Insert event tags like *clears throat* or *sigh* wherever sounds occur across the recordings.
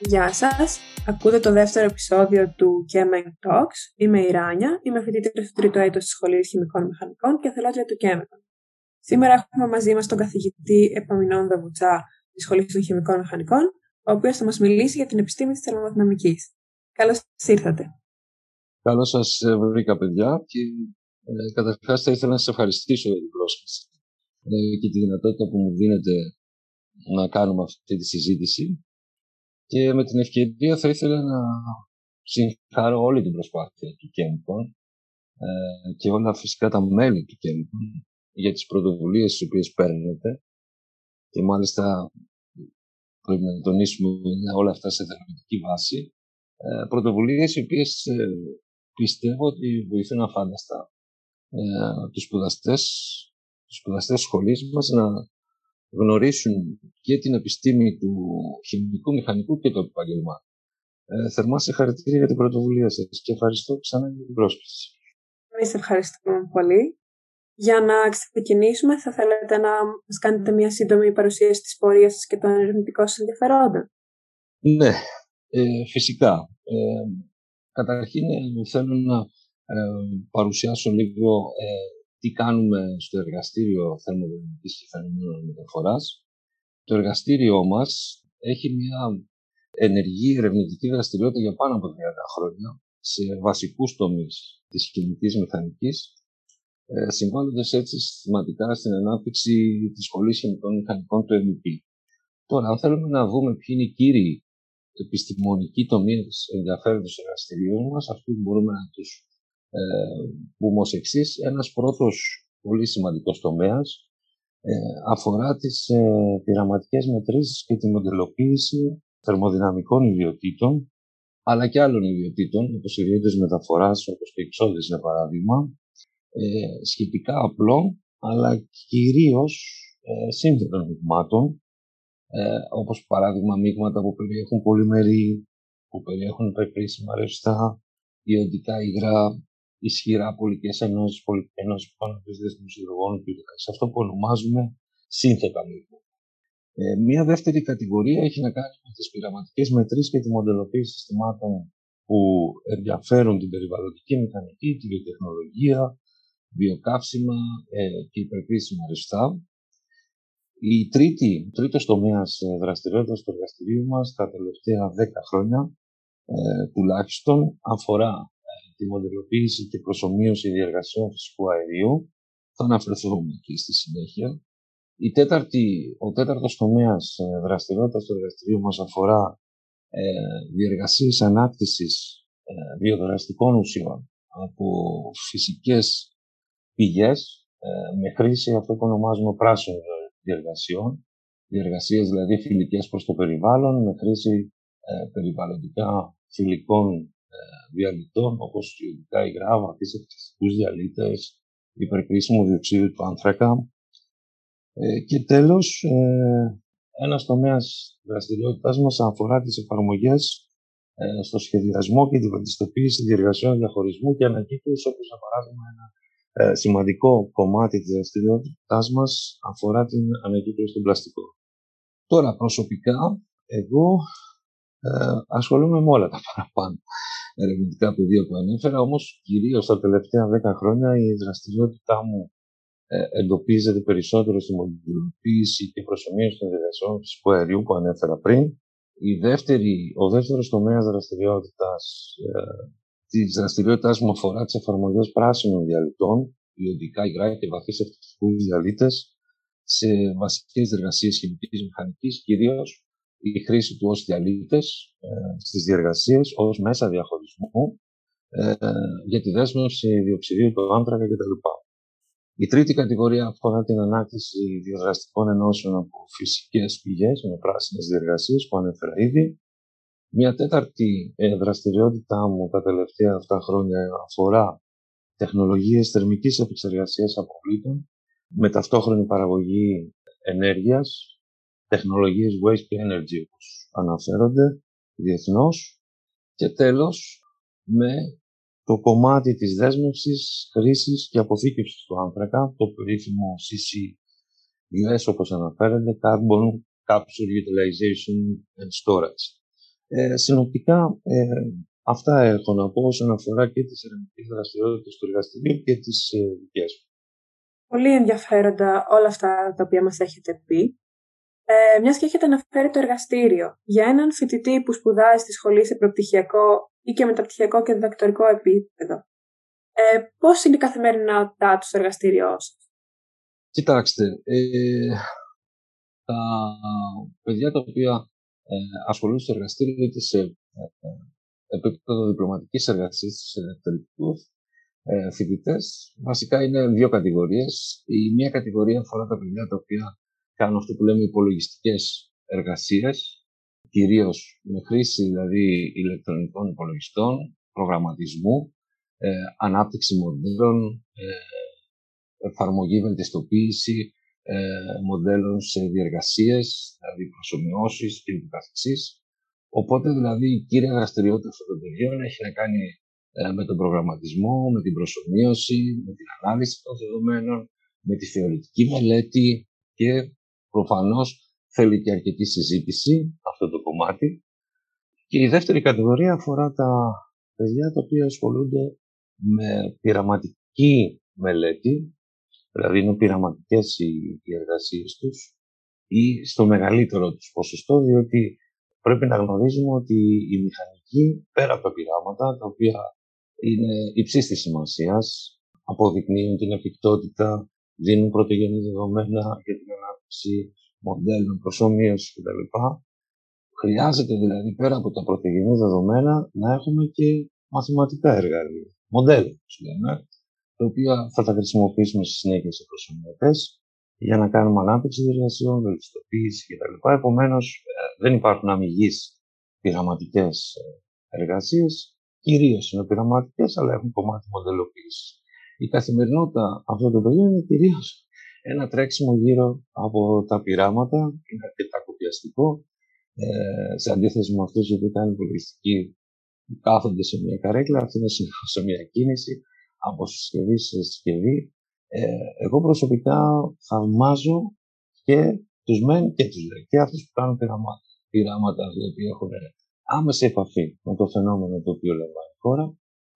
Γεια σας! Ακούτε το δεύτερο επεισόδιο του Chemeng Talks. Είμαι η Ράνια, είμαι φοιτήτρια του τρίτου έτος της Σχολής Χημικών Μηχανικών και θελάτρια του Chemeng. Σήμερα έχουμε μαζί μας τον καθηγητή Επαμινών Βουτσά της Σχολής των Χημικών Μηχανικών, ο οποίος θα μας μιλήσει για την επιστήμη της θερμοδυναμικής. Καλώς ήρθατε. Καλώς σας βρήκα, παιδιά. Και ε, καταρχάς θα ήθελα να σας ευχαριστήσω για την πρόσκληση ε, και τη δυνατότητα που μου δίνετε να κάνουμε αυτή τη συζήτηση. Και με την ευκαιρία θα ήθελα να συγχαρώ όλη την προσπάθεια του Κέμπον ε, και όλα φυσικά τα μέλη του Κέμπον για τις πρωτοβουλίες τις οποίες παίρνετε. Και μάλιστα πρέπει να τονίσουμε όλα αυτά σε θεραπευτική βάση. Ε, πρωτοβουλίες οι οποίες ε, πιστεύω ότι βοηθούν αφάνταστα ε, τους σπουδαστές τους σπουδαστές σχολής μας να γνωρίσουν και την επιστήμη του χημικού, μηχανικού και του επαγγελμά. Ε, θερμά σε χαρακτήρια για την πρωτοβουλία σας και ευχαριστώ ξανά για την πρόσκληση. Εμείς ευχαριστούμε πολύ. Για να ξεκινήσουμε, θα θέλετε να μας κάνετε μια σύντομη παρουσίαση της πορείας σας και των ερευνητικών σας ενδιαφερόντων; Ναι, ε, φυσικά. Ε, καταρχήν ε, θέλω να ε, παρουσιάσω λίγο ε, τι κάνουμε στο εργαστήριο θερμοδυναμικής και φαινομένων μεταφοράς. Το εργαστήριό μας έχει μια ενεργή ερευνητική δραστηριότητα για πάνω από 30 χρόνια σε βασικούς τομείς της χημικής μηχανικής, ε, συμβάλλοντας έτσι συστηματικά στην ανάπτυξη της σχολής χημικών μηχανικών του MEP. Τώρα, αν θέλουμε να δούμε ποιοι είναι οι κύριοι επιστημονικοί τομείς ενδιαφέροντος εργαστηρίων μας, αυτούς μπορούμε να τους ε, πούμε ως εξής, ένας πρώτος πολύ σημαντικός τομέας ε, αφορά τις ε, πειραματικές μετρήσεις και τη μοντελοποίηση θερμοδυναμικών ιδιωτήτων αλλά και άλλων ιδιωτήτων, όπως ιδιότητες μεταφοράς, όπως και εξόδες, για παράδειγμα, ε, σχετικά απλών, αλλά κυρίως ε, σύνθετων μείγματων, ε, όπως παράδειγμα μείγματα που περιέχουν πολυμερή, που περιέχουν υπερκρίσιμα ρευστά, ιοντικά υγρά, ισχυρά πολικέ ενώσεις, πολικέ ενώσεις που πάνω από δεσμού υδρογόνου και Σε αυτό που ονομάζουμε σύνθετα μείγματα. Ε, μία δεύτερη κατηγορία έχει να κάνει με τις πειραματικές μετρήσεις και τη μοντελοποίηση συστημάτων που ενδιαφέρουν την περιβαλλοντική μηχανική, τη βιοτεχνολογία, βιοκαύσιμα ε, και υπερκρίσιμα ρευστά. Η τρίτη, ο τρίτος τομέας ε, δραστηριότητας του εργαστηρίου μας τα τελευταία 10 χρόνια ε, τουλάχιστον αφορά τη μοντελοποίηση και προσωμείωση διεργασιών φυσικού αερίου. Θα αναφερθούμε εκεί στη συνέχεια. Η τέταρτη, ο τέταρτος τομέας ε, δραστηριότητας του εργαστηρίου μας αφορά ε, διεργασίες ανάκτησης ε, βιοδραστικών ουσιών από φυσικές πηγές ε, με χρήση αυτό που ονομάζουμε πράσινων διεργασιών, διεργασίες δηλαδή φιλικές προς το περιβάλλον με χρήση ε, περιβαλλοντικά φιλικών διαλυτών όπως ιδιωτικά υγρά, βαθύς ευτυχιστικούς διαλύτες, υπερκρίσιμο διοξείδιο του άνθρακα. Ε, και τέλος, ε, ένας τομέας δραστηριότητάς μας αφορά τις εφαρμογές ε, στο σχεδιασμό και τη βελτιστοποίηση διεργασιών διαχωρισμού και ανακύκλωσης, όπως για παράδειγμα ένα ε, σημαντικό κομμάτι της δραστηριότητάς μας αφορά την ανακύκλωση των πλαστικών. Τώρα, προσωπικά, εγώ ε, ασχολούμαι με όλα τα παραπάνω ερευνητικά πεδία που ανέφερα, όμως κυρίως τα τελευταία 10 χρόνια η δραστηριότητά μου ε, εντοπίζεται περισσότερο στη μοντουλοποίηση και προσωμείωση των διαδικασιών φυσικού αερίου που ανέφερα πριν. Η δεύτερη, ο δεύτερος τομέας δραστηριότητας ε, της δραστηριότητάς μου αφορά τις εφαρμογές πράσινων διαλυτών, ιδιωτικά υγρά και βαθύς ευτυχικούς διαλύτες σε βασικές διεργασίε χημικής μηχανικής, κυρίως η χρήση του ως διαλύτες ε, στις διεργασίες, ως μέσα διαχωρισμού ε, για τη δέσμευση διοξιδίου του άνθρακα κτλ. Η τρίτη κατηγορία αφορά την ανάκτηση διαδραστικών ενώσεων από φυσικές πηγές με πράσινες διεργασίες που ανέφερα ήδη. Μια τέταρτη ε, δραστηριότητά μου τα τελευταία αυτά χρόνια αφορά τεχνολογίες θερμικής επεξεργασίας αποβλήτων με ταυτόχρονη παραγωγή ενέργειας τεχνολογίες waste to energy όπως αναφέρονται διεθνώς και τέλος με το κομμάτι της δέσμευσης, χρήσης και αποθήκευσης του άνθρακα, το περίφημο CCUS όπως αναφέρεται, Carbon Capture Utilization and Storage. Ε, συνοπτικά, ε, αυτά έχω να πω όσον αφορά και τις ερευνητικές δραστηριότητες του εργαστηρίου και τις ε, δικές μου. Πολύ ενδιαφέροντα όλα αυτά τα οποία μας έχετε πει. Ε, Μιας και έχετε αναφέρει το εργαστήριο, για έναν φοιτητή που σπουδάζει στη σχολή σε προπτυχιακό ή και μεταπτυχιακό και διδακτορικό επίπεδο, ε, πώς είναι η καθημερινότητά τους στο εργαστήριό σας, Κοιτάξτε, ε, τα παιδιά τα οποία ε, ασχολούνται στο εργαστήριο είτε σε ε, επίπεδο διπλωματικής εργασίας σε ελευθερικούς ε, φοιτητές, βασικά είναι δύο κατηγορίες. Η μία κατηγορία αφορά τα παιδιά τα οποία κάνουν αυτό που λέμε υπολογιστικές εργασίες, κυρίως με χρήση δηλαδή ηλεκτρονικών υπολογιστών, προγραμματισμού, ε, ανάπτυξη μοντέλων, ε, εφαρμογή βελτιστοποίηση ε, μοντέλων σε διεργασίες, δηλαδή προσωμιώσεις και ούτω καθεξής. Οπότε δηλαδή η κύρια δραστηριότητα αυτών των παιδιών έχει να κάνει ε, με τον προγραμματισμό, με την προσωμείωση, με την ανάλυση των δεδομένων, με τη θεωρητική μελέτη και προφανώς θέλει και αρκετή συζήτηση αυτό το κομμάτι. Και η δεύτερη κατηγορία αφορά τα παιδιά τα οποία ασχολούνται με πειραματική μελέτη, δηλαδή είναι πειραματικές οι, οι εργασίες τους ή στο μεγαλύτερο τους ποσοστό, διότι πρέπει να γνωρίζουμε ότι η μηχανική, πέρα από τα πειράματα, τα οποία είναι υψής της σημασίας, αποδεικνύουν την επιπτότητα, δίνουν πρωτογενή δεδομένα για την μοντέλων, προσωμείωσης κτλ. Χρειάζεται δηλαδή πέρα από τα πρωτογενή δεδομένα να έχουμε και μαθηματικά εργαλεία, μοντέλα, λέμε, τα οποία θα τα χρησιμοποιήσουμε στη συνέχεια σε προσωμιωτές για να κάνουμε ανάπτυξη διεργασιών, βελτιστοποίηση κτλ. Επομένως, ε, δεν υπάρχουν αμυγείς πειραματικές ε, εργασίες, κυρίως είναι πειραματικές, αλλά έχουν κομμάτι μοντελοποίησης. Η καθημερινότητα αυτών των παιδιών είναι κυρίως ένα τρέξιμο γύρω από τα πειράματα, είναι αρκετά κοπιαστικό, ε, σε αντίθεση με αυτούς που κάνουν υπολογιστική κάθονται σε μια καρέκλα, αυτή είναι *laughs* σε μια κίνηση, από συσκευή σε συσκευή. Ε, εγώ προσωπικά θαυμάζω και τους μεν και τους δε, και αυτούς που κάνουν πειράματα, πειράματα δηλαδή έχουν άμεση επαφή με το φαινόμενο το οποίο λαμβάνει η χώρα,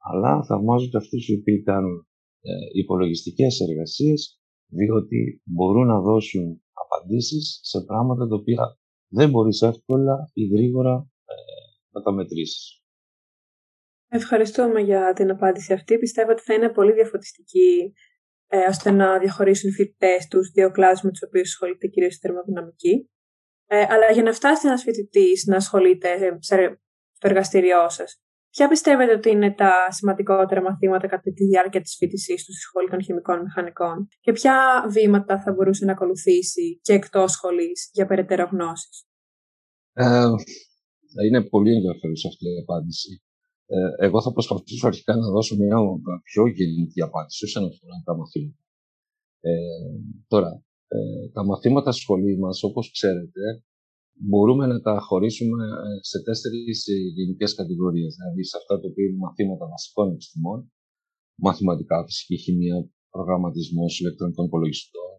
αλλά θαυμάζω και αυτούς οι οποίοι κάνουν ε, υπολογιστικές εργασίες διότι μπορούν να δώσουν απαντήσεις σε πράγματα τα οποία δεν μπορείς εύκολα ή γρήγορα ε, να τα μετρήσεις. Ευχαριστούμε για την απάντηση αυτή. Πιστεύω ότι θα είναι πολύ διαφωτιστική ε, ώστε να διαχωρίσουν οι φοιτητές τους δύο κλάδους με τους οποίους ασχολείται κυρίως η θερμοδυναμική. Ε, αλλά για να φτάσει ένας φοιτητής να ασχολείται στο εργαστήριό σας, Ποια πιστεύετε ότι είναι τα σημαντικότερα μαθήματα κατά τη διάρκεια της φοιτησής του στη Σχολή των Χημικών Μηχανικών και ποια βήματα θα μπορούσε να ακολουθήσει και εκτός σχολής για περαιτέρω γνώσεις; Ε, είναι πολύ ενδιαφέρουσα αυτή η απάντηση. Ε, εγώ θα προσπαθήσω αρχικά να δώσω μια πιο γενική απάντηση όσον αφορά τα μαθήματα. Ε, τώρα, ε, τα μαθήματα στη σχολή μας, όπως ξέρετε, μπορούμε να τα χωρίσουμε ε, σε τέσσερις ε, γενικές κατηγορίες. Δηλαδή σε αυτά τα οποία είναι μαθήματα βασικών επιστημών, μαθηματικά, φυσική χημεία, προγραμματισμός ηλεκτρονικών υπολογιστών.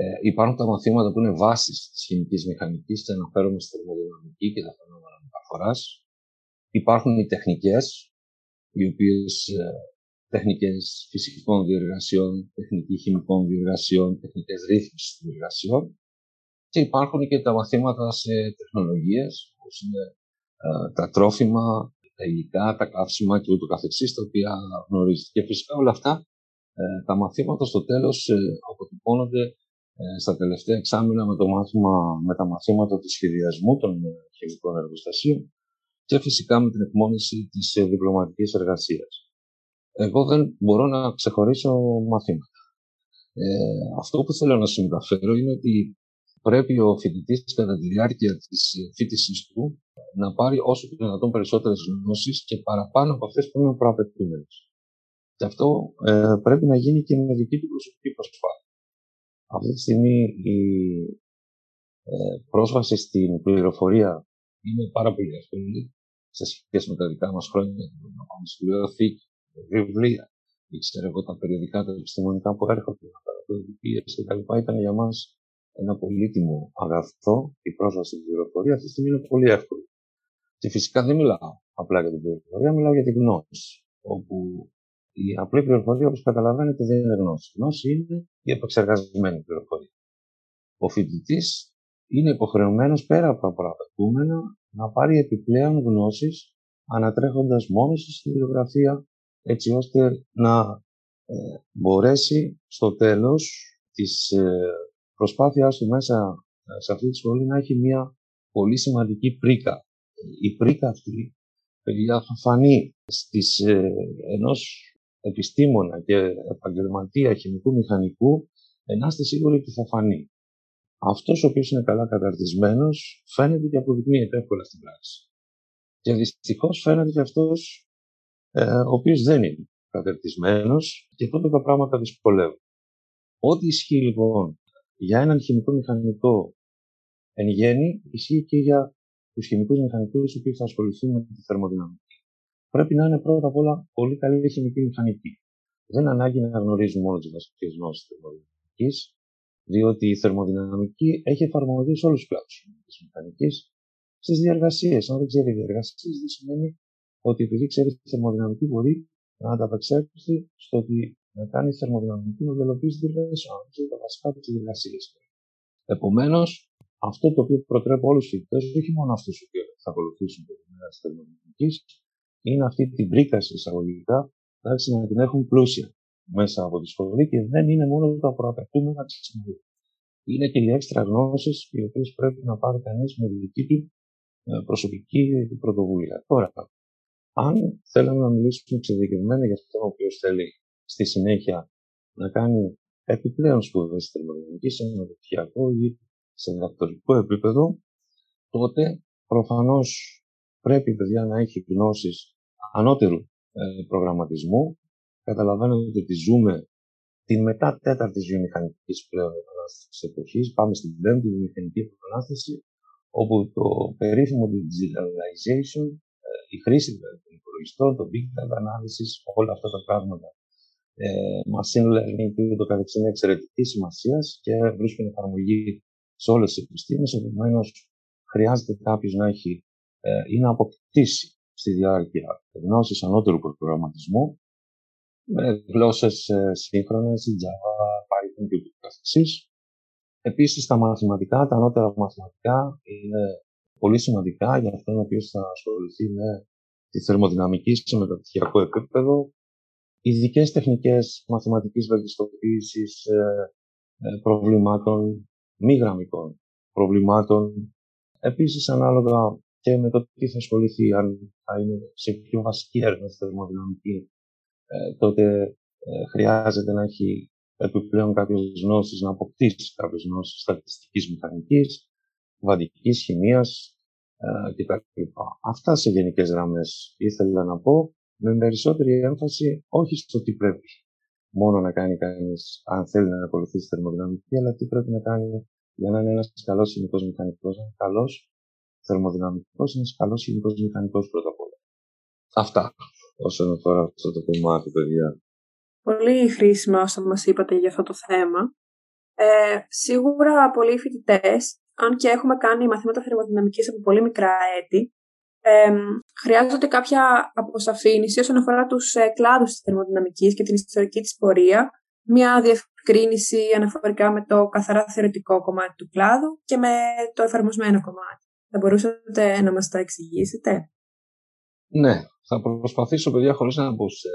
Ε, υπάρχουν τα μαθήματα που είναι βάσεις της χημικής μηχανικής και αναφέρομαι στη θερμοδυναμική και τα φαινόμενα μεταφοράς. Υπάρχουν οι τεχνικές, οι οποίες ε, τεχνικές φυσικών διεργασιών, τεχνική χημικών διεργασιών, τεχνικές ρύθμισης διεργασιών και υπάρχουν και τα μαθήματα σε τεχνολογίες, όπως είναι ε, τα τρόφιμα, τα υλικά, τα καύσιμα και ούτω καθεξής, τα οποία γνωρίζετε. Και φυσικά όλα αυτά ε, τα μαθήματα στο τέλος ε, αποτυπώνονται στα τελευταία εξάμεινα με, το μάθημα, με τα μαθήματα του σχεδιασμού των χημικών εργοστασίων και φυσικά με την εκμόνηση της διπλωματικής εργασίας. Εγώ δεν μπορώ να ξεχωρίσω μαθήματα. Ε, αυτό που θέλω να σου μεταφέρω είναι ότι πρέπει ο φοιτητής κατά τη διάρκεια της φοιτησής του να πάρει όσο το δυνατόν περισσότερες γνώσεις και παραπάνω από αυτές που είναι προαπαιτούμενες. Και αυτό ε, πρέπει να γίνει και με δική του προσωπική προσπάθεια. Αυτή τη στιγμή η ε, πρόσβαση στην πληροφορία είναι πάρα πολύ εύκολη σε σχέση με τα δικά μας χρόνια. Να πάμε στη βιβλιοθήκη, βιβλία, ή ξέρω εγώ τα περιοδικά, τα επιστημονικά που έρχονται, τα παραδοτικίε κτλ. ήταν για μας ένα πολύτιμο αγαθό, η πρόσβαση στην πληροφορία, αυτή τη στιγμή είναι πολύ εύκολη. Και φυσικά δεν μιλάω απλά για την πληροφορία, μιλάω για τη γνώση. Όπου η απλή πληροφορία, όπως καταλαβαίνετε, δεν είναι γνώση. Γνώση είναι η επεξεργασμένη πληροφορία. Ο φοιτητής είναι υποχρεωμένος πέρα από τα προαπαιτούμενα να πάρει επιπλέον γνώσεις ανατρέχοντας μόνος στη βιβλιογραφία έτσι ώστε να ε, μπορέσει στο τέλος της ε, προσπάθειάς του μέσα ε, σε αυτή τη σχολή να έχει μια πολύ σημαντική πρίκα. Η πρίκα αυτή, παιδιά, θα φανεί στις, ε, ενός επιστήμονα και επαγγελματία χημικού μηχανικού, να είστε σίγουροι ότι θα φανεί. Αυτός ο οποίος είναι καλά καταρτισμένος φαίνεται και αποδεικνύεται εύκολα στην πράξη. Και δυστυχώς φαίνεται και αυτός ε, ο οποίος δεν είναι καταρτισμένος και τότε τα πράγματα δυσκολεύουν. Ό,τι ισχύει λοιπόν για έναν χημικό μηχανικό εν γέννη, ισχύει και για τους χημικούς μηχανικούς οι οποίοι θα ασχοληθούν με τη θερμοδυναμική. Πρέπει να είναι πρώτα απ' όλα πολύ καλή χημική μηχανική. Δεν ανάγκη να γνωρίζουν μόνο τις βασικές γνώσεις θερμοδυναμικής, διότι η θερμοδυναμική έχει εφαρμογή σε όλους τους κλάδους της μηχανικής στις διαργασίες. Αν δεν ξέρει διαργασίε, δεν σημαίνει ότι επειδή ξέρει τη θερμοδυναμική μπορεί να ανταπεξέλθει στο ότι να κάνεις θερμοδυναμική μοντελοποίηση διεργασιών. Είναι τα βασικά της διεργασίε. Επομένως, αυτό το οποίο προτρέπω όλους τους φοιτητές, όχι μόνο αυτούς που θα ακολουθήσουν την μέρα της θερμοδυναμικής, είναι αυτή την πρίκαση εισαγωγικά να την έχουν πλούσια μέσα από τη σχολή και δεν είναι μόνο τα προαπαιτούμενα της σχολής. Είναι και οι έξτρα γνώσεις οι οποίες πρέπει να πάρει κανείς με δική του ε, προσωπική πρωτοβουλία. Τώρα, αν θέλουμε να μιλήσουμε εξειδικευμένα για αυτό ο οποίος θέλει στη συνέχεια να κάνει επιπλέον σπουδές θερμοδυναμική σε μεταπτυχιακό ή σε διδακτορικό επίπεδο, τότε προφανώς πρέπει παιδιά να έχει γνώσεις ανώτερου ε, προγραμματισμού. Καταλαβαίνετε ότι ζούμε την μετά τέταρτη βιομηχανική πλέον επανάστασης εποχής. Πάμε στην πέμπτη βιομηχανική επανάσταση, όπου το περίφημο digitalization, ε, η χρήση δηλαδή, των υπολογιστών, το big data analysis, όλα αυτά τα πράγματα, ε, machine learning και το καθεξής είναι εξαιρετική σημασία και βρίσκουν εφαρμογή σε όλες τις επιστήμες. Επομένως, χρειάζεται κάποιος να έχει ε, ή να αποκτήσει στη διάρκεια γνώση ανώτερου προγραμματισμού με γλώσσες ε, σύγχρονες, η Java, Python και ούτω καθεξής. Επίσης, τα μαθηματικά, τα ανώτερα μαθηματικά είναι πολύ σημαντικά για αυτόν ο οποίος θα ασχοληθεί με τη θερμοδυναμική σε μεταπτυχιακό επίπεδο. Ειδικές τεχνικές μαθηματικής βελτιστοποίησης ε, ε, προβλημάτων μη γραμμικών προβλημάτων. Επίσης, ανάλογα και με το τι θα ασχοληθεί, αν θα είναι σε πιο βασική έρευνα στη θερμοδυναμική, ε, τότε ε, χρειάζεται να έχει επιπλέον κάποιες γνώσεις, να αποκτήσει κάποιες γνώσεις στατιστικής μηχανικής, βαντικής χημίας ε, κτλ. Αυτά σε γενικές γραμμές ήθελα να πω, με περισσότερη έμφαση όχι στο τι πρέπει μόνο να κάνει κανείς, αν θέλει να ακολουθήσει θερμοδυναμική, αλλά τι πρέπει να κάνει για να είναι ένας καλός χημικός μηχανικός. Ένα καλός θερμοδυναμικός, ένας καλός χημικός μηχανικός πρώτα απ' όλα. Αυτά όσον αφορά αυτό το κομμάτι, παιδιά. Πολύ χρήσιμα όσα μας είπατε για αυτό το θέμα. Ε, σίγουρα πολλοί φοιτητές, αν και έχουμε κάνει μαθήματα θερμοδυναμικής από πολύ μικρά έτη, ε, χρειάζονται κάποια αποσαφήνιση όσον αφορά τους ε, κλάδους της θερμοδυναμικής και την ιστορική της πορεία, μια διευκρίνηση αναφορικά με το καθαρά θεωρητικό κομμάτι του κλάδου και με το εφαρμοσμένο κομμάτι. Θα μπορούσατε να μας τα εξηγήσετε; Ναι, θα προσπαθήσω, παιδιά, χωρίς να πω σε,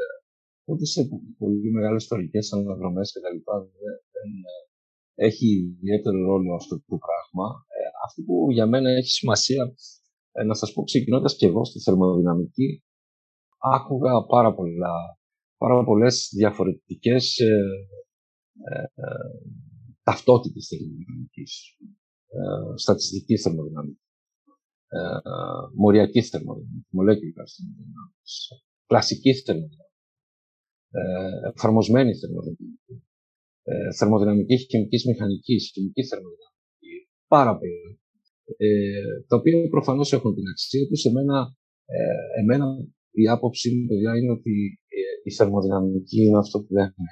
ούτε σε πολύ μεγάλες ιστορικές αναδρομές και τα λοιπά. Δεν, έχει ιδιαίτερο ρόλο αυτό το πράγμα. Ε, αυτό που για μένα έχει σημασία, ε, να σας πω ξεκινώντας και εγώ στη θερμοδυναμική, άκουγα πάρα πολλά πάρα πολλές διαφορετικές ε, ε, ε ταυτότητες θερμοδυναμικής. Ε, στατιστικής θερμοδυναμικής. Ε, μοριακής θερμοδυναμικής. Molecular θερμοδυναμικής. Κλασικής θερμοδυναμικής. Ε, εφαρμοσμένης θερμοδυναμικής. Ε, θερμοδυναμικής χημικής μηχανικής. Χημικής θερμοδυναμικής. Πάρα πολλά. Ε, τα οποία προφανώς έχουν την αξία τους. Εμένα, ε, εμένα η άποψή μου, παιδιά, είναι ότι η θερμοδυναμική είναι αυτό που λέμε.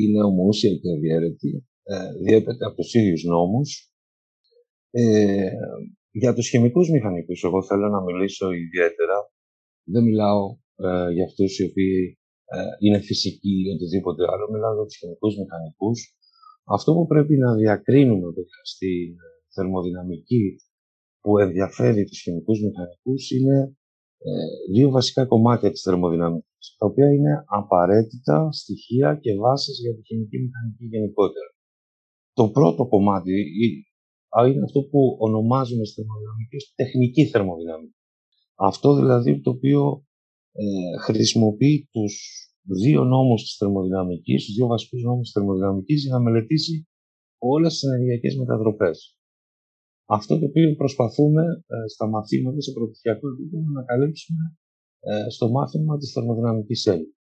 Είναι ομοούσια και αδιαίρετη. Ε, διέπεται από τους ίδιους νόμους. Ε, για τους χημικούς μηχανικούς, εγώ θέλω να μιλήσω ιδιαίτερα. Δεν μιλάω ε, για αυτούς οι οποίοι ε, είναι φυσικοί ή οτιδήποτε άλλο. Μιλάω για τους χημικούς μηχανικούς. Αυτό που πρέπει να διακρίνουμε βέβαια στη θερμοδυναμική που ενδιαφέρει τους χημικούς μηχανικούς είναι ε, δύο βασικά κομμάτια της θερμοδυναμικής, τα οποία είναι απαραίτητα στοιχεία και βάσεις για τη χημική μηχανική γενικότερα. Το πρώτο κομμάτι είναι αυτό που ονομάζουμε στη θερμοδυναμική τεχνική θερμοδυναμική. Αυτό δηλαδή το οποίο ε, χρησιμοποιεί τους δύο νόμους της θερμοδυναμικής, τους δύο βασικούς νόμους της θερμοδυναμικής για να μελετήσει όλες τις ενεργειακές μετατροπές. Αυτό το οποίο προσπαθούμε ε, στα μαθήματα σε πρωτοτυχιακό επίπεδο να καλύψουμε ε, στο μάθημα της θερμοδυναμικής έννοιας.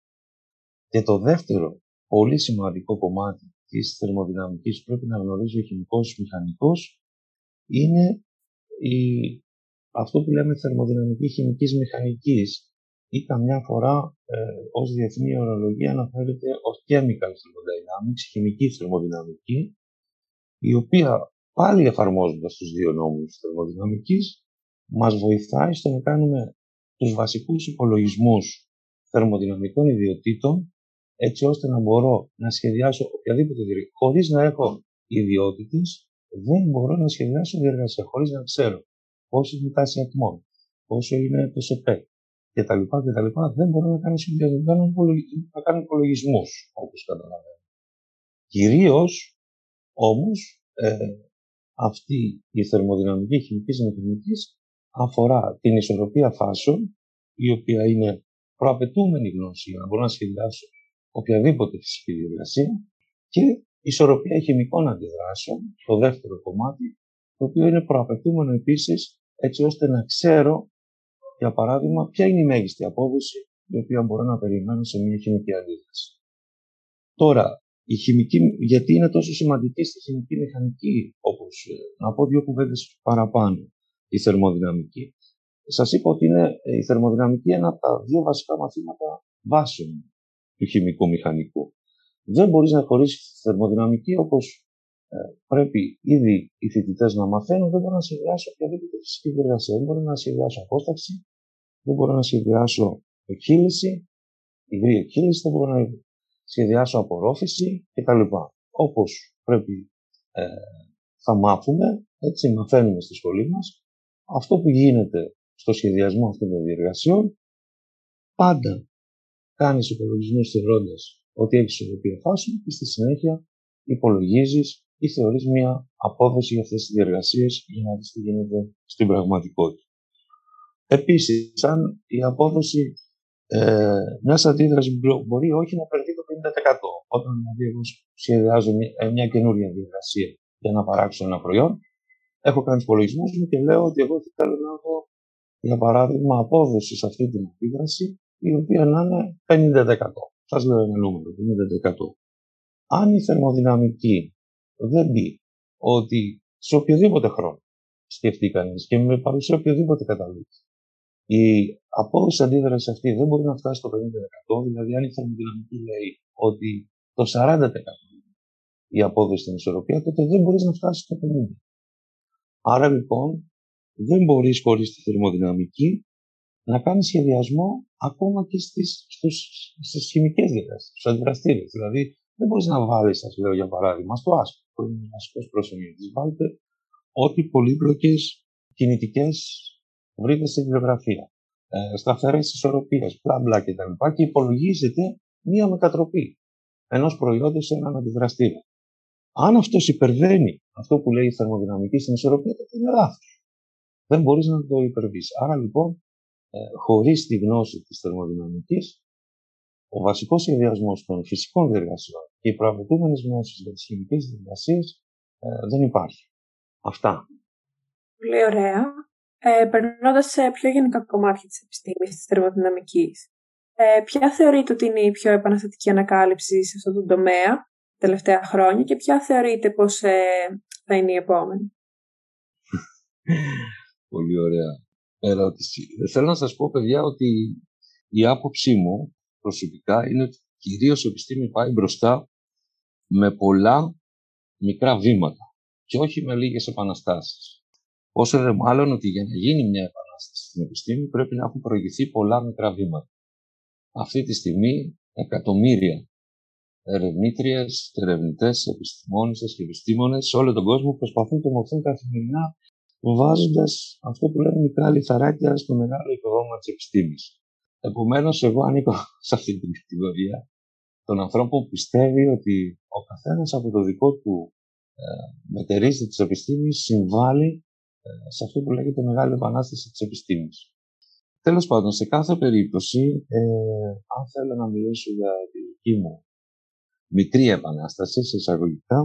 Και το δεύτερο πολύ σημαντικό κομμάτι της θερμοδυναμικής που πρέπει να γνωρίζει ο χημικός μηχανικός είναι η, αυτό που λέμε θερμοδυναμική χημικής μηχανικής ή καμιά φορά ε, ως διεθνή ορολογία αναφέρεται ως chemical thermodynamics, χημική θερμοδυναμική, η οποία πάλι εφαρμόζοντας τους δύο νόμους της θερμοδυναμικής, μας βοηθάει στο να κάνουμε τους βασικούς υπολογισμούς θερμοδυναμικών ιδιωτήτων, έτσι ώστε να μπορώ να σχεδιάσω οποιαδήποτε διεργασία. Χωρίς να έχω ιδιότητες, δεν μπορώ να σχεδιάσω διεργασία, χωρίς να ξέρω πόσο είναι η τάση ατμών, πόσο είναι το ΣΕΠΕ κτλ. κτλ. Δεν μπορώ να κάνω σχεδιασμό, να κάνω υπολογισμούς, όπως καταλαβαίνω. Κυρίως, όμως, ε, αυτή η θερμοδυναμική χημική μηχανική αφορά την ισορροπία φάσεων, η οποία είναι προαπαιτούμενη γνώση για να μπορώ να σχεδιάσω οποιαδήποτε φυσική διεργασία και ισορροπία χημικών αντιδράσεων, το δεύτερο κομμάτι, το οποίο είναι προαπαιτούμενο επίσης έτσι ώστε να ξέρω, για παράδειγμα, ποια είναι η μέγιστη απόδοση η οποία μπορώ να περιμένω σε μια χημική αντίδραση. Τώρα, η χημική, γιατί είναι τόσο σημαντική στη χημική μηχανική, όπως ε, να πω δύο κουβέντες παραπάνω, η θερμοδυναμική. Σας είπα ότι είναι ε, η θερμοδυναμική ένα από τα δύο βασικά μαθήματα βάσεων του χημικού μηχανικού. Δεν μπορείς να χωρίσεις τη θερμοδυναμική όπως ε, πρέπει ήδη οι φοιτητές να μαθαίνουν, δεν μπορώ να σχεδιάσω οποιαδήποτε φυσική διεργασία. Δεν μπορώ να σχεδιάσω απόσταση, δεν μπορώ να σχεδιάσω εκχύληση, υγρή εκχύληση, δεν μπορώ να σχεδιάσω απορρόφηση κτλ. Όπως πρέπει ε, θα μάθουμε, έτσι μαθαίνουμε στη σχολή μας, αυτό που γίνεται στο σχεδιασμό αυτών των διεργασιών, πάντα κάνεις υπολογισμούς θεωρώντας ότι έχεις ισορροπία φάσεων και στη συνέχεια υπολογίζεις ή θεωρείς μια απόδοση για αυτές τις διεργασίες για να δεις τι γίνεται στην πραγματικότητα. Επίσης, αν η απόδοση ε, μιας αντίδρασης μπορεί όχι να περνάει 50%. Όταν δηλαδή εγώ σχεδιάζω μια, ε, μια καινούρια διαδικασία για να παράξω ένα προϊόν, έχω κάνει υπολογισμούς μου και λέω ότι εγώ θέλω να έχω, για παράδειγμα, απόδοση σε αυτή την αντίδραση, η οποία να είναι 50%. Σας λέω ένα νούμερο, 50%. Αν η θερμοδυναμική δεν πει ότι σε οποιοδήποτε χρόνο σκεφτεί κανείς και με παρουσία οποιοδήποτε καταλήξει, η απόδοση αντίδρασης αυτή δεν μπορεί να φτάσει στο 50%, δηλαδή αν η θερμοδυναμική λέει ότι το 40% η απόδοση στην ισορροπία, τότε δεν μπορείς να φτάσεις στο 50%. Άρα λοιπόν δεν μπορείς χωρίς τη θερμοδυναμική να κάνεις σχεδιασμό ακόμα και στις, στους, στις χημικές διαδικασίες, στους αντιδραστήρες. Δηλαδή δεν μπορείς να βάλεις, σας λέω για παράδειγμα, στο άσπρο, που είναι βασικός προσωμιωτής, βάλτε ό,τι πολύπλοκες κινητικές βρείτε στη βιβλιογραφία. Ε, Σταθερές ισορροπίες, μπλα μπλα κτλ. Και, και υπολογίζεται μία μετατροπή ενός προϊόντος σε έναν αντιδραστήρα. Αν αυτός υπερβαίνει αυτό που λέει η θερμοδυναμική στην ισορροπία, τότε είναι λάθος. Δεν μπορείς να το υπερβείς. Άρα λοιπόν, ε, χωρίς τη γνώση της θερμοδυναμικής, ο βασικός σχεδιασμός των φυσικών διεργασιών και οι προαπαιτούμενες γνώσεις για τις χημικές διεργασίες ε, δεν υπάρχει. Αυτά. Πολύ ωραία. Ε, Περνώντας σε πιο γενικά κομμάτια της επιστήμης της θερμοδυναμικής, ε, ποια θεωρείτε ότι είναι η πιο επαναστατική ανακάλυψη σε αυτό το τομέα τα τελευταία χρόνια και ποια θεωρείτε πως ε, θα είναι η επόμενη; *laughs* Πολύ ωραία ερώτηση. Θέλω να σας πω, παιδιά, ότι η άποψή μου προσωπικά είναι ότι κυρίως η επιστήμη πάει μπροστά με πολλά μικρά βήματα και όχι με λίγες επαναστάσεις. Όσο δε μάλλον ότι για να γίνει μια επανάσταση στην επιστήμη πρέπει να έχουν προηγηθεί πολλά μικρά βήματα. Αυτή τη στιγμή εκατομμύρια ερευνήτριες, ερευνητές, επιστημόνιστε και επιστήμονες σε όλο τον κόσμο προσπαθούν και μορφούν καθημερινά βάζοντας αυτό που λέμε μικρά λιθαράκια στο μεγάλο οικοδόμημα της επιστήμης. Επομένως, εγώ ανήκω σε αυτή την κατηγορία των ανθρώπων που πιστεύει ότι ο καθένας από το δικό του ε, μετερίζει της επιστήμης συμβάλλει ε, σε αυτό που λέγεται μεγάλη επανάσταση της επιστήμης. Τέλος πάντων, σε κάθε περίπτωση, ε, αν θέλω να μιλήσω για τη δική μου μικρή επανάσταση, σε εισαγωγικά,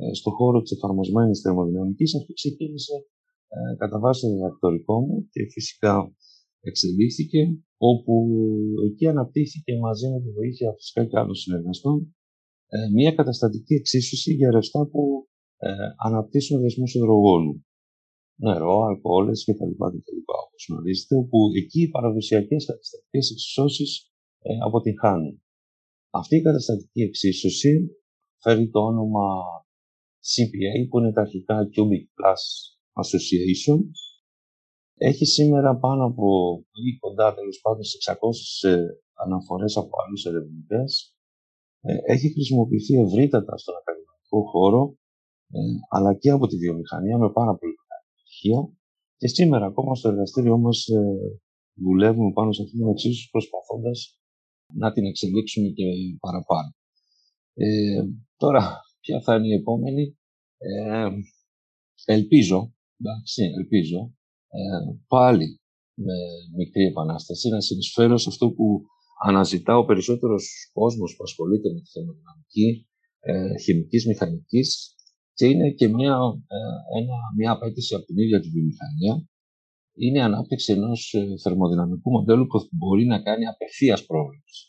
ε, στον χώρο της εφαρμοσμένης θερμοδυναμικής, αυτό ξεκίνησε ε, κατά βάση το διδακτορικό μου και φυσικά εξελίχθηκε, όπου εκεί αναπτύχθηκε μαζί με τη βοήθεια φυσικά και άλλων συνεργαστών ε, μια καταστατική εξίσωση για ρευστά που ε, αναπτύσσουν δεσμούς υδρογόνου. Νερό, αλκοόλες κτλ. Όπως γνωρίζετε, όπου εκεί οι παραδοσιακές καταστατικές εξισώσεις ε, αποτυγχάνουν. Αυτή η καταστατική εξίσωση φέρει το όνομα CPA, που είναι τα αρχικά Cubic Plus Association. Έχει σήμερα πάνω από ή κοντά τέλος πάντων σε 600 ε, αναφορές από άλλους ερευνητές. Ε, έχει χρησιμοποιηθεί ευρύτατα στον ακαδημαϊκό χώρο, ε, αλλά και από τη βιομηχανία με πάρα πολύ μεγάλη επιτυχία. Και σήμερα ακόμα στο εργαστήριό μας δουλεύουμε πάνω σε αυτή την εξίσωση προσπαθώντας να την εξελίξουμε και παραπάνω. Ε, τώρα, ποια θα είναι η επόμενη; Ε, ελπίζω, εντάξει, ελπίζω, ε, πάλι με μικρή επανάσταση να συνεισφέρω σε αυτό που αναζητά ο περισσότερος κόσμος που ασχολείται με τη θερμοδυναμική, ε, χημικής, μηχανικής και είναι και μια, ε, ένα, μια απέτηση από την ίδια τη βιομηχανία είναι η ανάπτυξη ενός ε, θερμοδυναμικού μοντέλου που μπορεί να κάνει απευθείας πρόβλεψη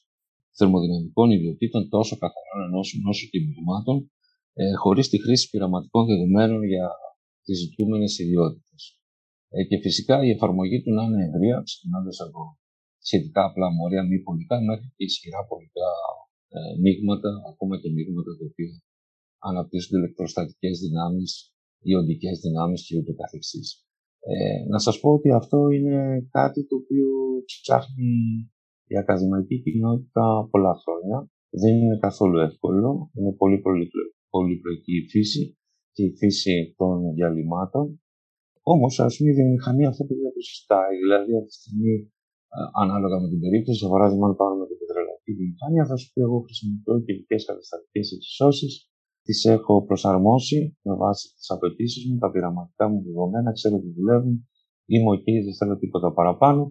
θερμοδυναμικών ιδιωτήτων τόσο καθαρών ενώσεων όσο και μειγμάτων, ε, χωρίς τη χρήση πειραματικών δεδομένων για τις ζητούμενες ιδιότητες. Ε, και φυσικά η εφαρμογή του να είναι ευρεία, ξεκινώντας από σχετικά απλά μόρια μη πολικά μέχρι και ισχυρά πολικά ε, μείγματα, ακόμα και μείγματα τα οποία αναπτύσσονται ηλεκτροστατικές δυνάμεις, ιοντικές δυνάμεις και ούτω καθεξής. Ε, να σας πω ότι αυτό είναι κάτι το οποίο ψάχνει η ακαδημαϊκή κοινότητα πολλά χρόνια. Δεν είναι καθόλου εύκολο, είναι πολύ πολύπλοκη η φύση και η φύση των διαλυμάτων. Όμως, ας πούμε, η βιομηχανία αυτό που δεν το συζητάει. Δηλαδή, αυτή τη στιγμή, ανάλογα με την περίπτωση, για παράδειγμα, αν πάρουμε την πετρελαϊκή βιομηχανία, θα σου πει: Εγώ χρησιμοποιώ κεντρικέ καταστατικές εξισώσεις τις έχω προσαρμόσει με βάση τις απαιτήσεις μου, τα πειραματικά μου δεδομένα, ξέρω ότι δουλεύουν, είμαι ok, δεν θέλω τίποτα παραπάνω.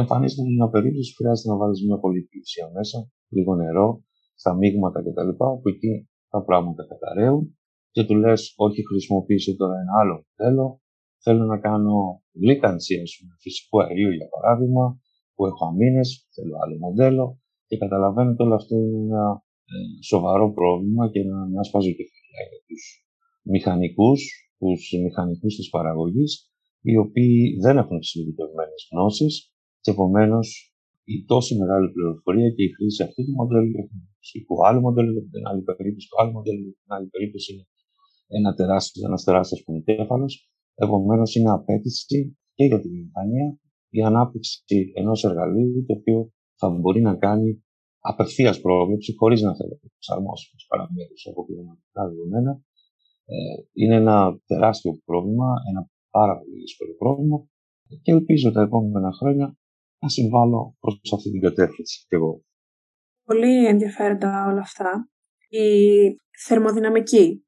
Εμφανίζεται μια περίπτωση που χρειάζεται να βάλεις μια πολύ ουσία μέσα, λίγο νερό, στα μείγματα κτλ. Όπου εκεί τα πράγματα καταραίουν και του λες: Όχι, χρησιμοποιήσω τώρα ένα άλλο μοντέλο. Θέλω να κάνω γλύκανση φυσικού αερίου για παράδειγμα, που έχω αμήνες, θέλω άλλο μοντέλο. Και καταλαβαίνετε όλο αυτό είναι ένα ε, σοβαρό πρόβλημα και να μια σπαζοκεφαλιά για τους μηχανικούς, τους μηχανικούς της παραγωγής, οι οποίοι δεν έχουν εξειδικευμένες γνώσεις και επομένως η τόση μεγάλη πληροφορία και η χρήση αυτού του μοντέλου για του άλλου μοντέλου για την άλλη περίπτωση, το άλλο μοντέλο για την άλλη περίπτωση είναι ένα τεράστιος, ένας τεράστιος πονητέφαλος. Επομένως είναι απέτηση και για τη βιομηχανία η ανάπτυξη ενός εργαλείου το οποίο θα μπορεί να κάνει απευθείας πρόβλεψη, χωρίς να θέλει να προσαρμόσει τις παραμέτρους από πειραματικά δεδομένα. Ε, είναι ένα τεράστιο πρόβλημα, ένα πάρα πολύ δύσκολο πρόβλημα και ελπίζω τα επόμενα χρόνια να συμβάλλω προς αυτή την κατεύθυνση κι εγώ. Πολύ ενδιαφέροντα όλα αυτά. Η θερμοδυναμική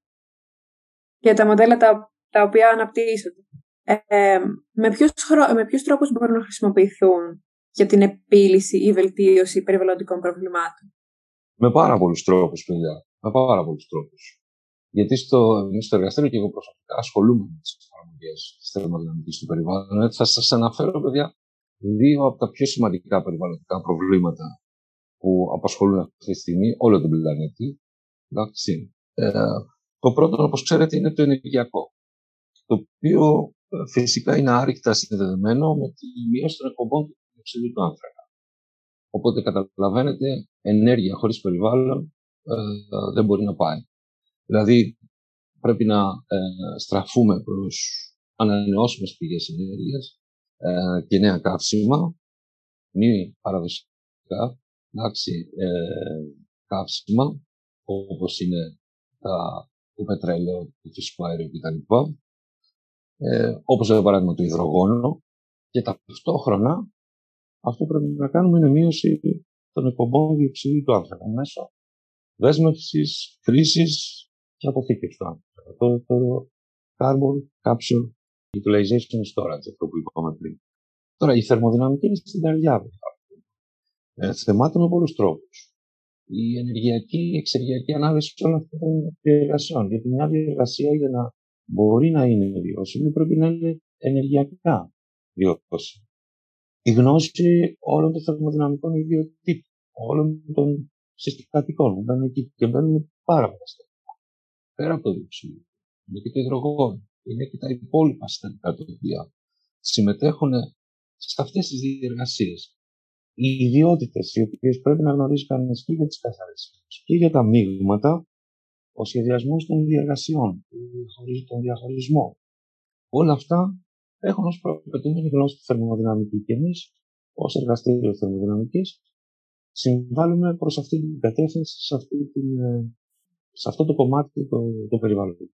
και τα μοντέλα τα, τα οποία αναπτύσσονται. Ε, με ποιους, με ποιους τρόπους μπορούν να χρησιμοποιηθούν; Για την επίλυση ή βελτίωση περιβαλλοντικών προβλημάτων. Με πάρα πολλούς τρόπους, παιδιά. Με πάρα πολλούς τρόπους. Γιατί στο, στο εργαστήριο και εγώ προσωπικά ασχολούμαι με τις εφαρμογές της θερμοδυναμικής του περιβάλλον. Θα σας αναφέρω, παιδιά, δύο από τα πιο σημαντικά περιβαλλοντικά προβλήματα που απασχολούν αυτή τη στιγμή όλο τον πλανήτη. Εντάξει. Ε, το πρώτο, όπως ξέρετε, είναι το ενεργειακό. Το οποίο ε, φυσικά είναι άρρηκτα συνδεδεμένο με τη μείωση των εκπομπών διοξιδίου του άνθρακα. Οπότε καταλαβαίνετε, ενέργεια χωρίς περιβάλλον ε, δεν μπορεί να πάει. Δηλαδή πρέπει να ε, στραφούμε προς ανανεώσιμες πηγές ενέργειας ε, και νέα καύσιμα, μη παραδοσιακά, εντάξει, ε, καύσιμα, όπως είναι τα, το πετρέλαιο, το φυσικό αέριο κτλ. Ε, όπως για παράδειγμα το υδρογόνο και ταυτόχρονα αυτό που πρέπει να κάνουμε είναι μείωση των εκπομπών διοξιδίου του άνθρακα μέσω δέσμευσης, χρήσης και αποθήκευσης του άνθρακα. Το, το carbon capture utilization storage, αυτό που είπαμε πριν. Τώρα, η θερμοδυναμική είναι στην καρδιά ε, θεμάτων με πολλού τρόπους. Η ενεργειακή, η εξεργειακή ανάδεση όλων αυτών των διεργασιών. Γιατί μια διεργασία για να μπορεί να είναι βιώσιμη πρέπει να είναι ενεργειακά βιώσιμη η γνώση όλων των θερμοδυναμικών ιδιωτήτων, όλων των συστηματικών που μπαίνουν εκεί και μπαίνουν πάρα πολλά στέλνια. Πέρα από το διοξείδιο, είναι και το υδρογόνο, είναι και τα υπόλοιπα συστατικά τα οποία συμμετέχουν σε αυτές τις διεργασίες. Οι ιδιότητες οι οποίες πρέπει να γνωρίζει κανείς και για τις καθαρές και για τα μείγματα, ο σχεδιασμός των διεργασιών, τον διαχωρισμό. Όλα αυτά έχουν ως προαπαιτούμενη γνώση τη θερμοδυναμική. Και εμείς, ως εργαστήριο θερμοδυναμικής, συμβάλλουμε προς αυτή την κατεύθυνση, σε, αυτή την, ε, σε αυτό το κομμάτι το, το περιβαλλοντικό.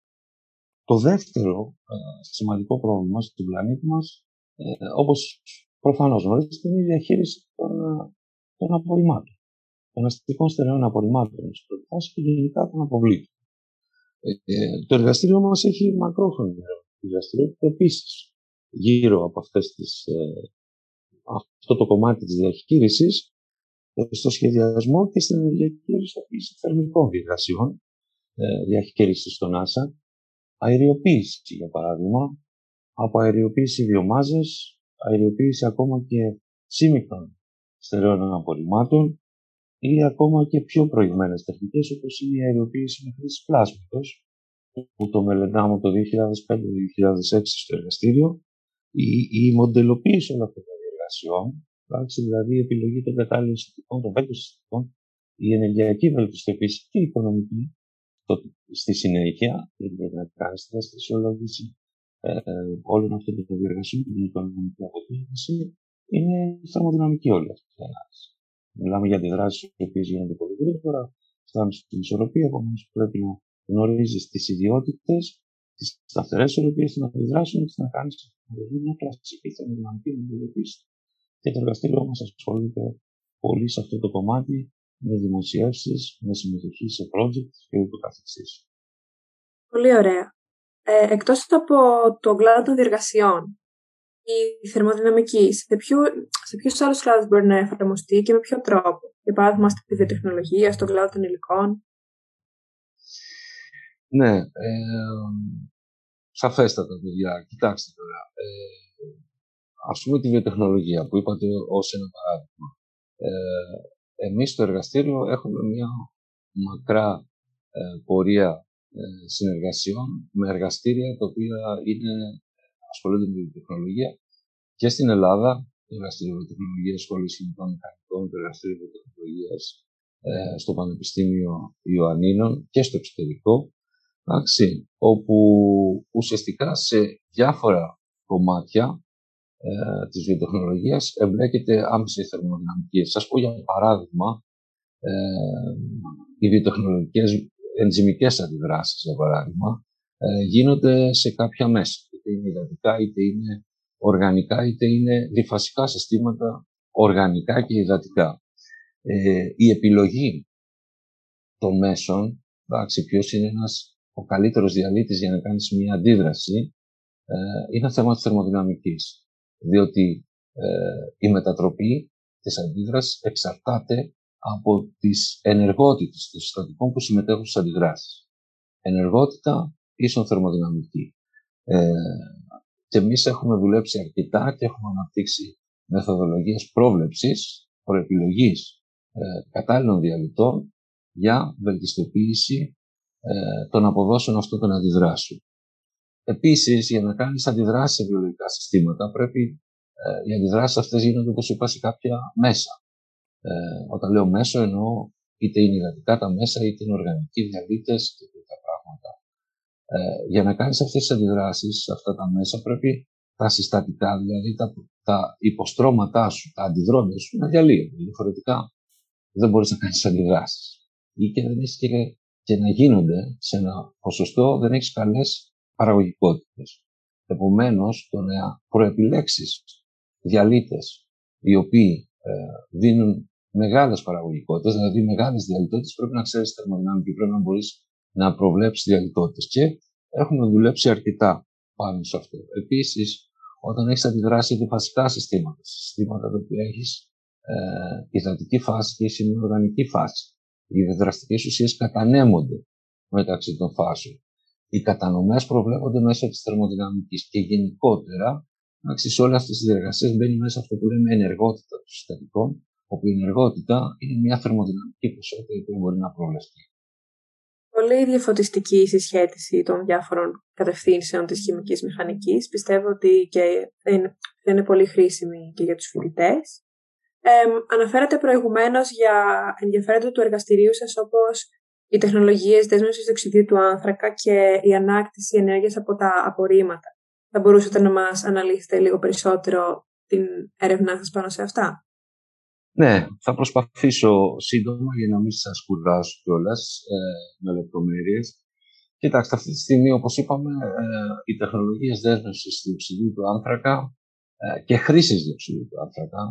Το δεύτερο ε, σημαντικό πρόβλημα στον πλανήτη μας, ε, όπως προφανώς γνωρίζετε, είναι η διαχείριση των, ε, των απορριμμάτων. Των αστικών στερεών απορριμμάτων και γενικά των αποβλήτων. Ε, το εργαστήριο μας έχει μακρόχρονη δραστηριότητα επίσης γύρω από αυτές τις, ε, αυτό το κομμάτι της διαχείρισης ε, στο σχεδιασμό και στην ενεργειακή ρηστοποίηση θερμικών διεργασιών, ε, διαχείριση στον ΆΣΑ, αεριοποίηση για παράδειγμα, από αεριοποίηση βιομάζες, αεριοποίηση ακόμα και σύμμικτων στερεών απορριμμάτων ή ακόμα και πιο προηγμένες τεχνικές όπως είναι η αεριοποίηση με χρήση πλάσματος που το μελετάμε το 2005-2006 στο εργαστήριο η, η μοντελοποίηση όλων αυτών των διεργασιών, δηλαδή η επιλογή των κατάλληλων συστημών, των βέλτιστων συστημών, η ενεργειακή βελτιστοποίηση και η οικονομική στη συνέχεια, για να κάνει την αισθησιολόγηση ε, όλων αυτών των διεργασιών, την οικονομική αποτίμηση, είναι θερμοδυναμική όλη αυτή η ανάλυση. Μιλάμε για αντιδράσεις οι οποίες γίνονται πολύ γρήγορα, φτάνουν στην ισορροπία, επομένως πρέπει να γνωρίζεις τις ιδιότητες τις σταθερές οροπίε να αντιδράσουν και να κάνει μια κλασική θερμοδυναμική μοντελοποίηση. Και το εργαστήριό μας ασχολείται πολύ σε αυτό το κομμάτι με δημοσιεύσεις, με συμμετοχή σε project και ούτω καθεξής. Πολύ ωραία. Ε, εκτός από τον κλάδο των διεργασιών, η θερμοδυναμική σε, ποιου, σε ποιους άλλους κλάδους μπορεί να εφαρμοστεί και με ποιο τρόπο; Για παράδειγμα, στη βιοτεχνολογία, στον κλάδο των υλικών. Ναι, ε, σαφέστατα παιδιά. Κοιτάξτε τώρα. Ε, ας πούμε τη βιοτεχνολογία που είπατε ως ένα παράδειγμα. Ε, εμείς στο εργαστήριο έχουμε μια μακρά ε, πορεία ε, συνεργασιών με εργαστήρια τα οποία είναι, ασχολούνται με τη βιοτεχνολογία και στην Ελλάδα, το εργαστήριο βιοτεχνολογίας Σχολής Χημικών Μηχανικών, το εργαστήριο βιοτεχνολογίας ε, στο Πανεπιστήμιο Ιωαννίνων και στο εξωτερικό εντάξει, όπου ουσιαστικά σε διάφορα κομμάτια ε, της βιοτεχνολογίας εμπλέκεται άμεσα η θερμοδυναμική. Σας πω για παράδειγμα, ε, οι βιοτεχνολογικές ενζημικές αντιδράσεις, για παράδειγμα, ε, γίνονται σε κάποια μέσα. Είτε είναι υδατικά, είτε είναι οργανικά, είτε είναι διφασικά συστήματα οργανικά και υδατικά. Ε, η επιλογή των μέσων, εντάξει, ποιος είναι ένας ο καλύτερος διαλύτης για να κάνεις μια αντίδραση ε, είναι θέμα της θερμοδυναμικής. Διότι ε, η μετατροπή της αντίδρασης εξαρτάται από τις ενεργότητες των συστατικών που συμμετέχουν στις αντιδράσεις. Ενεργότητα ίσον θερμοδυναμική. Ε, και εμείς έχουμε δουλέψει αρκετά και έχουμε αναπτύξει μεθοδολογίες πρόβλεψης, προεπιλογής ε, κατάλληλων διαλυτών για βελτιστοποίηση ε, των αποδόσεων αυτών των αντιδράσεων. Επίσης, για να κάνεις αντιδράσεις σε βιολογικά συστήματα, πρέπει ε, οι αντιδράσεις αυτές γίνονται, όπως είπα, σε κάποια μέσα. Ε, όταν λέω μέσο, εννοώ είτε είναι υδατικά τα μέσα, είτε είναι οργανικοί διαλύτες και τέτοια πράγματα. Ε, για να κάνεις αυτές τις αντιδράσεις σε αυτά τα μέσα πρέπει τα συστατικά, δηλαδή τα, τα υποστρώματά σου, τα αντιδρόντα σου να διαλύονται. Διαφορετικά δεν μπορείς να κάνεις αντιδράσεις. Ή και δεν έχεις και, και να γίνονται σε ένα ποσοστό, δεν έχεις καλές παραγωγικότητες. Επομένως, το να προεπιλέξεις διαλύτες οι οποίοι ε, δίνουν μεγάλες παραγωγικότητες, δηλαδή μεγάλες διαλυτότητες, πρέπει να ξέρεις θερμοδυναμική, πρέπει να μπορείς να προβλέψεις διαλυτότητες. Και έχουμε δουλέψει αρκετά πάνω σε αυτό. Επίσης, όταν έχεις αντιδράσει αντιφασικά συστήματα, συστήματα τα οποία έχεις ε, υδατική φάση και συνοργανική φάση, οι δραστικές ουσίες κατανέμονται μεταξύ των φάσεων. Οι κατανομές προβλέπονται μέσα της θερμοδυναμικής και γενικότερα σε όλες αυτές τις διεργασίες μπαίνει μέσα αυτό που λέμε ενεργότητα των συστατικών, όπου η ενεργότητα είναι μια θερμοδυναμική ποσότητα η οποία μπορεί να προβλεφθεί. Πολύ διαφωτιστική η συσχέτιση των διάφορων κατευθύνσεων της χημικής μηχανικής. Πιστεύω ότι και είναι, είναι πολύ χρήσιμη και για τους φοιτητές. Ε, αναφέρατε προηγουμένως για ενδιαφέροντα του εργαστηρίου σας όπως οι τεχνολογίες δέσμευσης οξυδίου του άνθρακα και η ανάκτηση ενέργειας από τα απορρίμματα. Θα μπορούσατε να μας αναλύσετε λίγο περισσότερο την έρευνά σας πάνω σε αυτά; Ναι, θα προσπαθήσω σύντομα για να μην σας κουράσω κιόλας ε, με λεπτομέρειες. Κοιτάξτε, αυτή τη στιγμή, όπως είπαμε, ε, οι τεχνολογίες δέσμευσης διοξιδίου του άνθρακα ε, και χρήσης διοξιδίου του άνθρακα,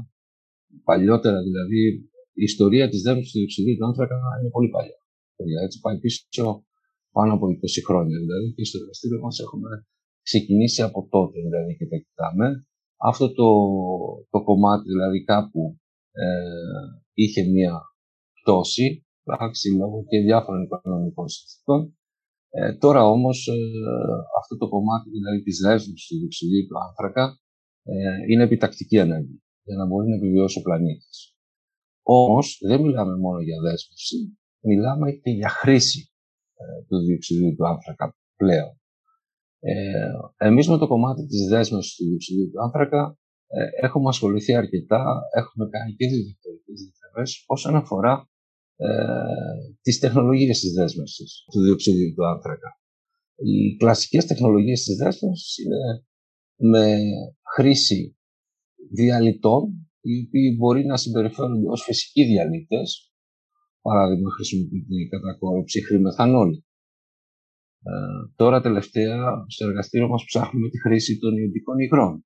παλιότερα δηλαδή, η ιστορία της δέσμευσης διοξιδίου του άνθρακα είναι πολύ παλιά. Έτσι πάει πίσω πάνω από 20 χρόνια δηλαδή και στο εργαστήριο μας έχουμε ξεκινήσει από τότε δηλαδή και τα κοιτάμε. Αυτό το, το κομμάτι δηλαδή κάπου ε, είχε μία πτώση, πράξη λόγω και διάφορων οικονομικών συνθήκων. Ε, τώρα όμως ε, αυτό το κομμάτι δηλαδή της δέσμευσης του διοξιδίου του άνθρακα ε, είναι επιτακτική ανάγκη για να μπορεί να επιβιώσει ο πλανήτης. Όμως δεν μιλάμε μόνο για δέσμευση, μιλάμε και για χρήση ε, του διοξιδίου του άνθρακα πλέον. Ε, εμείς με το κομμάτι της δέσμευσης του διοξιδίου του άνθρακα ε, έχουμε ασχοληθεί αρκετά, έχουμε κάνει και διδακτορικές διατραβές όσον αφορά ε, τις τεχνολογίες της δέσμευσης του διοξιδίου του άνθρακα. Οι κλασικές τεχνολογίες της δέσμευσης είναι με χρήση διαλυτών οι οποίοι μπορεί να συμπεριφέρονται ως φυσικοί διαλύτες, παράδειγμα χρησιμοποιείται κατά κόρο ψυχρή μεθανόλη. Ε, τώρα τελευταία στο εργαστήριο μας ψάχνουμε τη χρήση των ιδιωτικών υγρών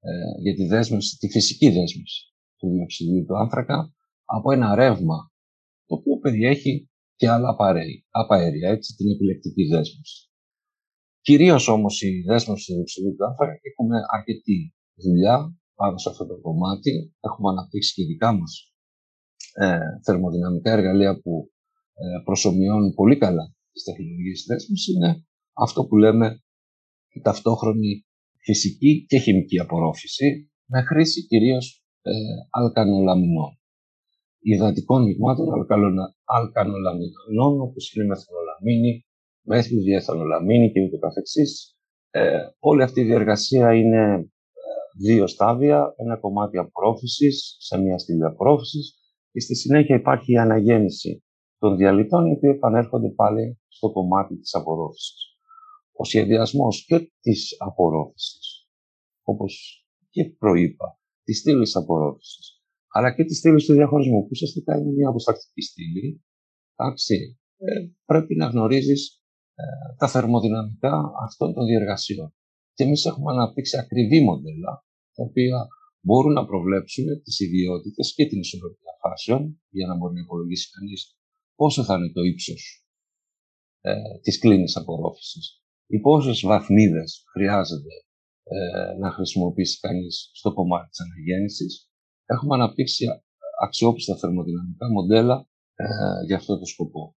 ε, για τη δέσμευση, τη φυσική δέσμευση του διοξιδίου του άνθρακα από ένα ρεύμα το οποίο περιέχει και άλλα απαέρια, έτσι, την επιλεκτική δέσμευση. Κυρίως όμως η δέσμευση του διοξιδίου του άνθρακα έχουμε αρκετή δουλειά πάνω σε αυτό το κομμάτι. Έχουμε αναπτύξει και δικά μας ε, θερμοδυναμικά εργαλεία που ε, προσωμιώνουν πολύ καλά τις τεχνολογίες δέσμευσης. Είναι αυτό που λέμε η ταυτόχρονη φυσική και χημική απορρόφηση με χρήση κυρίως ε, αλκανολαμινών. Υδατικών μειγμάτων αλκανολαμινών όπως είναι η μεθανολαμίνη, μέθη διεθανολαμίνη και ούτω καθεξής. Ε, όλη αυτή η διεργασία είναι ε, δύο στάδια, ένα κομμάτι απορρόφησης σε μια στήλη απορρόφησης. Και στη συνέχεια υπάρχει η αναγέννηση των διαλυτών οι οποίοι επανέρχονται πάλι στο κομμάτι της απορρόφησης. Ο σχεδιασμός και της απορρόφησης, όπως και προείπα, της στήλης απορρόφησης, αλλά και της στήλης του διαχωρισμού, που ουσιαστικά είναι μια αποστακτική στήλη, εντάξει, ε, πρέπει να γνωρίζεις ε, τα θερμοδυναμικά αυτών των διεργασιών. Και εμείς έχουμε αναπτύξει ακριβή μοντέλα, τα οποία μπορούν να προβλέψουν τις ιδιότητες και την ισορροπία φάσεων, για να μπορεί να υπολογίσει κανείς πόσο θα είναι το ύψος ε, της κλίνης απορρόφησης ή πόσες βαθμίδες χρειάζεται ε, να χρησιμοποιήσει κανείς στο κομμάτι της αναγέννησης. Έχουμε αναπτύξει αξιόπιστα θερμοδυναμικά μοντέλα ε, για αυτό το σκοπό.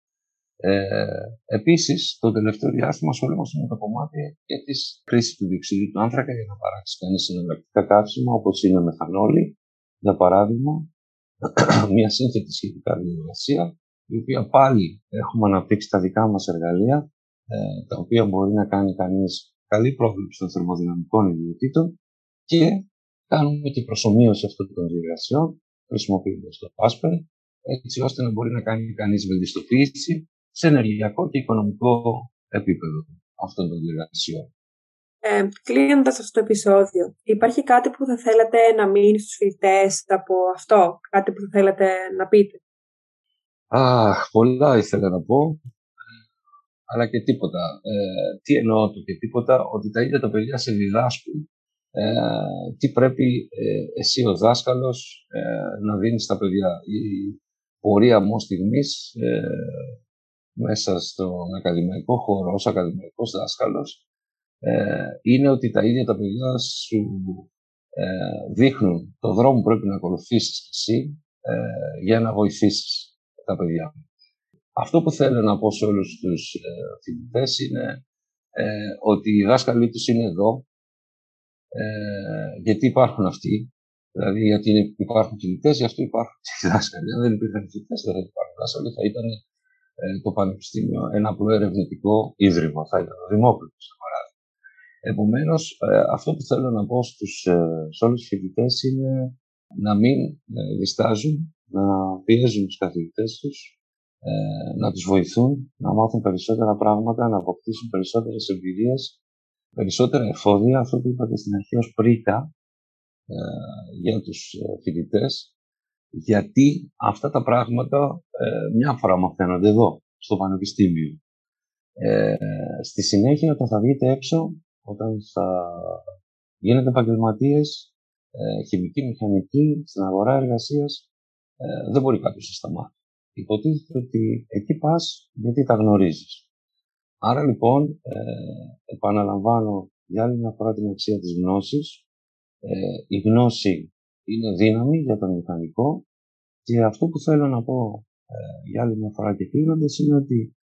Ε, επίσης, το τελευταίο διάστημα ασχολούμαστε με το κομμάτι και της χρήσης του διοξιδίου του άνθρακα για να παράξει κανείς συναλλακτικά καύσιμα, όπως είναι μεθανόλη, για παράδειγμα, *clears throat* μια σύνθετη σχετικά διαδικασία, η οποία πάλι έχουμε αναπτύξει τα δικά μας εργαλεία ε, τα οποία μπορεί να κάνει κανείς καλή πρόβληψη των θερμοδυναμικών ιδιωτήτων και κάνουμε και προσωμείωση αυτών των διεργασιών χρησιμοποιώντας το PASPER έτσι ώστε να μπορεί να κάνει κανείς βελτιστοποίηση σε ενεργειακό και οικονομικό επίπεδο. αυτών των διεργασιών. Ε, Κλείνοντας αυτό το επεισόδιο, υπάρχει κάτι που θα θέλατε να μείνει στους φοιτητές από αυτό, κάτι που θα θέλατε να πείτε; Αχ, πολλά ήθελα να πω, αλλά και τίποτα. Ε, τι εννοώ το και τίποτα, ότι τα ίδια τα παιδιά σε διδάσκουν ε, τι πρέπει ε, εσύ ο δάσκαλος ε, να δίνεις στα παιδιά. Η πορεία μου στιγμής ε, μέσα στον ακαδημαϊκό χώρο ως ακαδημαϊκός δάσκαλος ε, είναι ότι τα ίδια τα παιδιά σου ε, δείχνουν το δρόμο που πρέπει να ακολουθήσεις εσύ ε, για να βοηθήσεις τα παιδιά. Αυτό που θέλω να πω σε όλους τους ε, φοιτητές είναι ε, ότι οι δάσκαλοι τους είναι εδώ ε, γιατί υπάρχουν αυτοί. Δηλαδή, γιατί υπάρχουν φοιτητέ, γι' αυτό υπάρχουν και δάσκαλοι. Αν δεν υπήρχαν φοιτητέ, δεν θα υπάρχουν δάσκαλοι. Θα ήταν ε, το Πανεπιστήμιο ένα απλό ερευνητικό ίδρυμα. Θα ήταν ο Δημόκριτο, για παράδειγμα. Επομένως, ε, αυτό που θέλω να πω στους, ε, σε όλους τους φοιτητές είναι να μην ε, διστάζουν, να πιέζουν τους καθηγητές τους, ε, να τους βοηθούν να μάθουν περισσότερα πράγματα, να αποκτήσουν περισσότερες εμπειρίες, περισσότερα εφόδια, αυτό που είπατε στην αρχή ως πρίκα ε, για τους ε, φοιτητές, γιατί αυτά τα πράγματα μια φορά μαθαίνονται εδώ, στο Πανεπιστήμιο. Ε, στη συνέχεια, όταν θα βγείτε έξω, όταν θα γίνετε επαγγελματίες, ε, χημική, μηχανική, στην αγορά εργασίας, ε, δεν μπορεί κάποιος να σταμάτει υποτίθεται ότι εκεί πας γιατί τα γνωρίζεις. Άρα λοιπόν, ε, επαναλαμβάνω για άλλη μια φορά την αξία της γνώσης. Ε, η γνώση είναι δύναμη για τον μηχανικό και αυτό που θέλω να πω ε, για άλλη μια φορά και κλείνοντας είναι ότι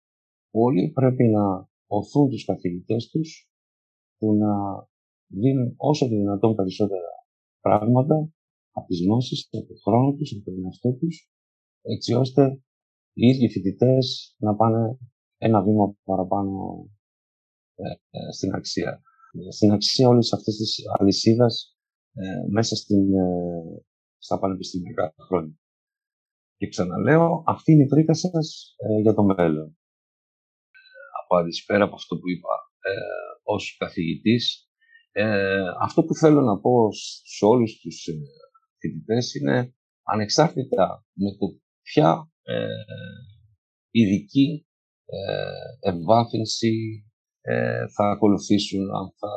όλοι πρέπει να οθούν τους καθηγητές τους που να δίνουν όσο το δυνατόν περισσότερα πράγματα από τις γνώσεις, από τον χρόνο τους, από τον εαυτό τους έτσι ώστε οι ίδιοι φοιτητές να πάνε ένα βήμα παραπάνω ε, ε, στην αξία. Στην αξία όλης αυτής της αλυσίδας ε, μέσα στην, στα πανεπιστημιακά χρόνια. Και ξαναλέω, αυτή είναι η πρίκα σας για το μέλλον. Απάντηση πέρα από αυτό που είπα ε, ως καθηγητής, αυτό που θέλω να πω σε όλους τους φοιτητές είναι ανεξάρτητα με το ποια ε, ειδική ε, εμβάθυνση ε, θα ακολουθήσουν, αν θα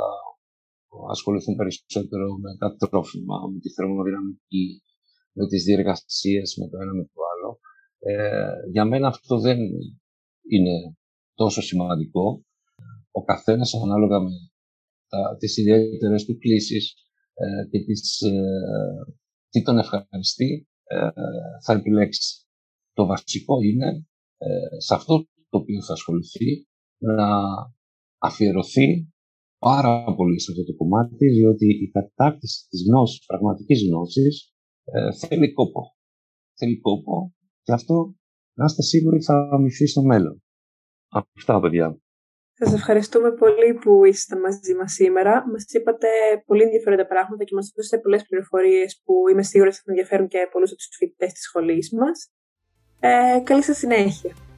ασχοληθούν περισσότερο με τα τρόφιμα, με τη θερμοδυναμική, με τις διεργασίες, με το ένα με το άλλο. Ε, για μένα αυτό δεν είναι τόσο σημαντικό. Ο καθένας ανάλογα με τα, τις ιδιαίτερες του κλήσεις ε, και τις, ε, τι τον ευχαριστεί, ε, θα επιλέξει. Το βασικό είναι ε, σε αυτό το οποίο θα ασχοληθεί να αφιερωθεί πάρα πολύ σε αυτό το κομμάτι, διότι η κατάκτηση της γνώσης, πραγματικής γνώσης, ε, θέλει κόπο. Θέλει κόπο και αυτό να είστε σίγουροι θα αμυφθεί στο μέλλον. Αυτά, παιδιά. Σας ευχαριστούμε πολύ που ήσασταν μαζί μας σήμερα. Μας είπατε πολύ ενδιαφέροντα πράγματα και μας δώσατε πολλές πληροφορίες που είμαι σίγουρη θα ενδιαφέρουν και πολλούς από τους φοιτητές της σχολής μας. Ε, καλή σας συνέχεια.